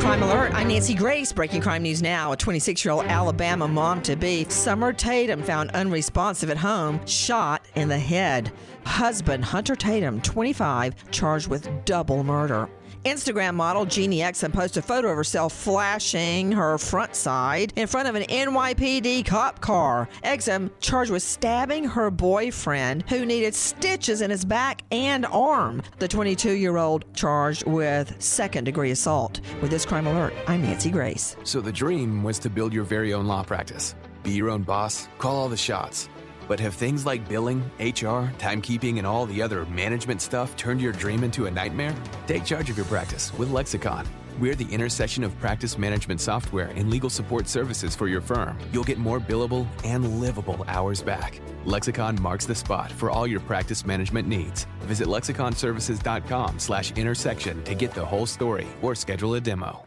Crime Alert. I'm Nancy Grace. Breaking crime news now. A 26 year old Alabama mom to be, Summer Tatum, found unresponsive at home, shot in the head. Husband Hunter Tatum, 25, charged with double murder. Instagram model Jeannie Exum posted a photo of herself flashing her front side in front of an NYPD cop car. Exum charged with stabbing her boyfriend who needed stitches in his back and arm. The 22 year old charged with second degree assault. With this crime alert, I'm Nancy Grace. So the dream was to build your very own law practice, be your own boss, call all the shots. But have things like billing, HR, timekeeping, and all the other management stuff turned your dream into a nightmare? Take charge of your practice with Lexicon. We're the intersection of practice management software and legal support services for your firm. You'll get more billable and livable hours back. Lexicon marks the spot for all your practice management needs. Visit lexiconservices.com slash intersection to get the whole story or schedule a demo.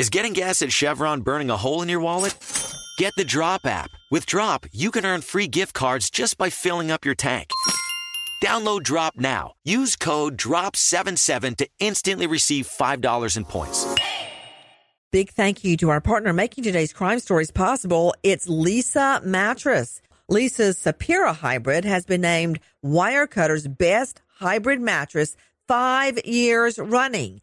Is getting gas at Chevron burning a hole in your wallet? Get the Drop app. With Drop, you can earn free gift cards just by filling up your tank. Download Drop now. Use code DROP77 to instantly receive $5 in points. Big thank you to our partner making today's crime stories possible. It's Leesa Mattress. Leesa's Sapira hybrid has been named Wirecutter's best hybrid mattress five years running.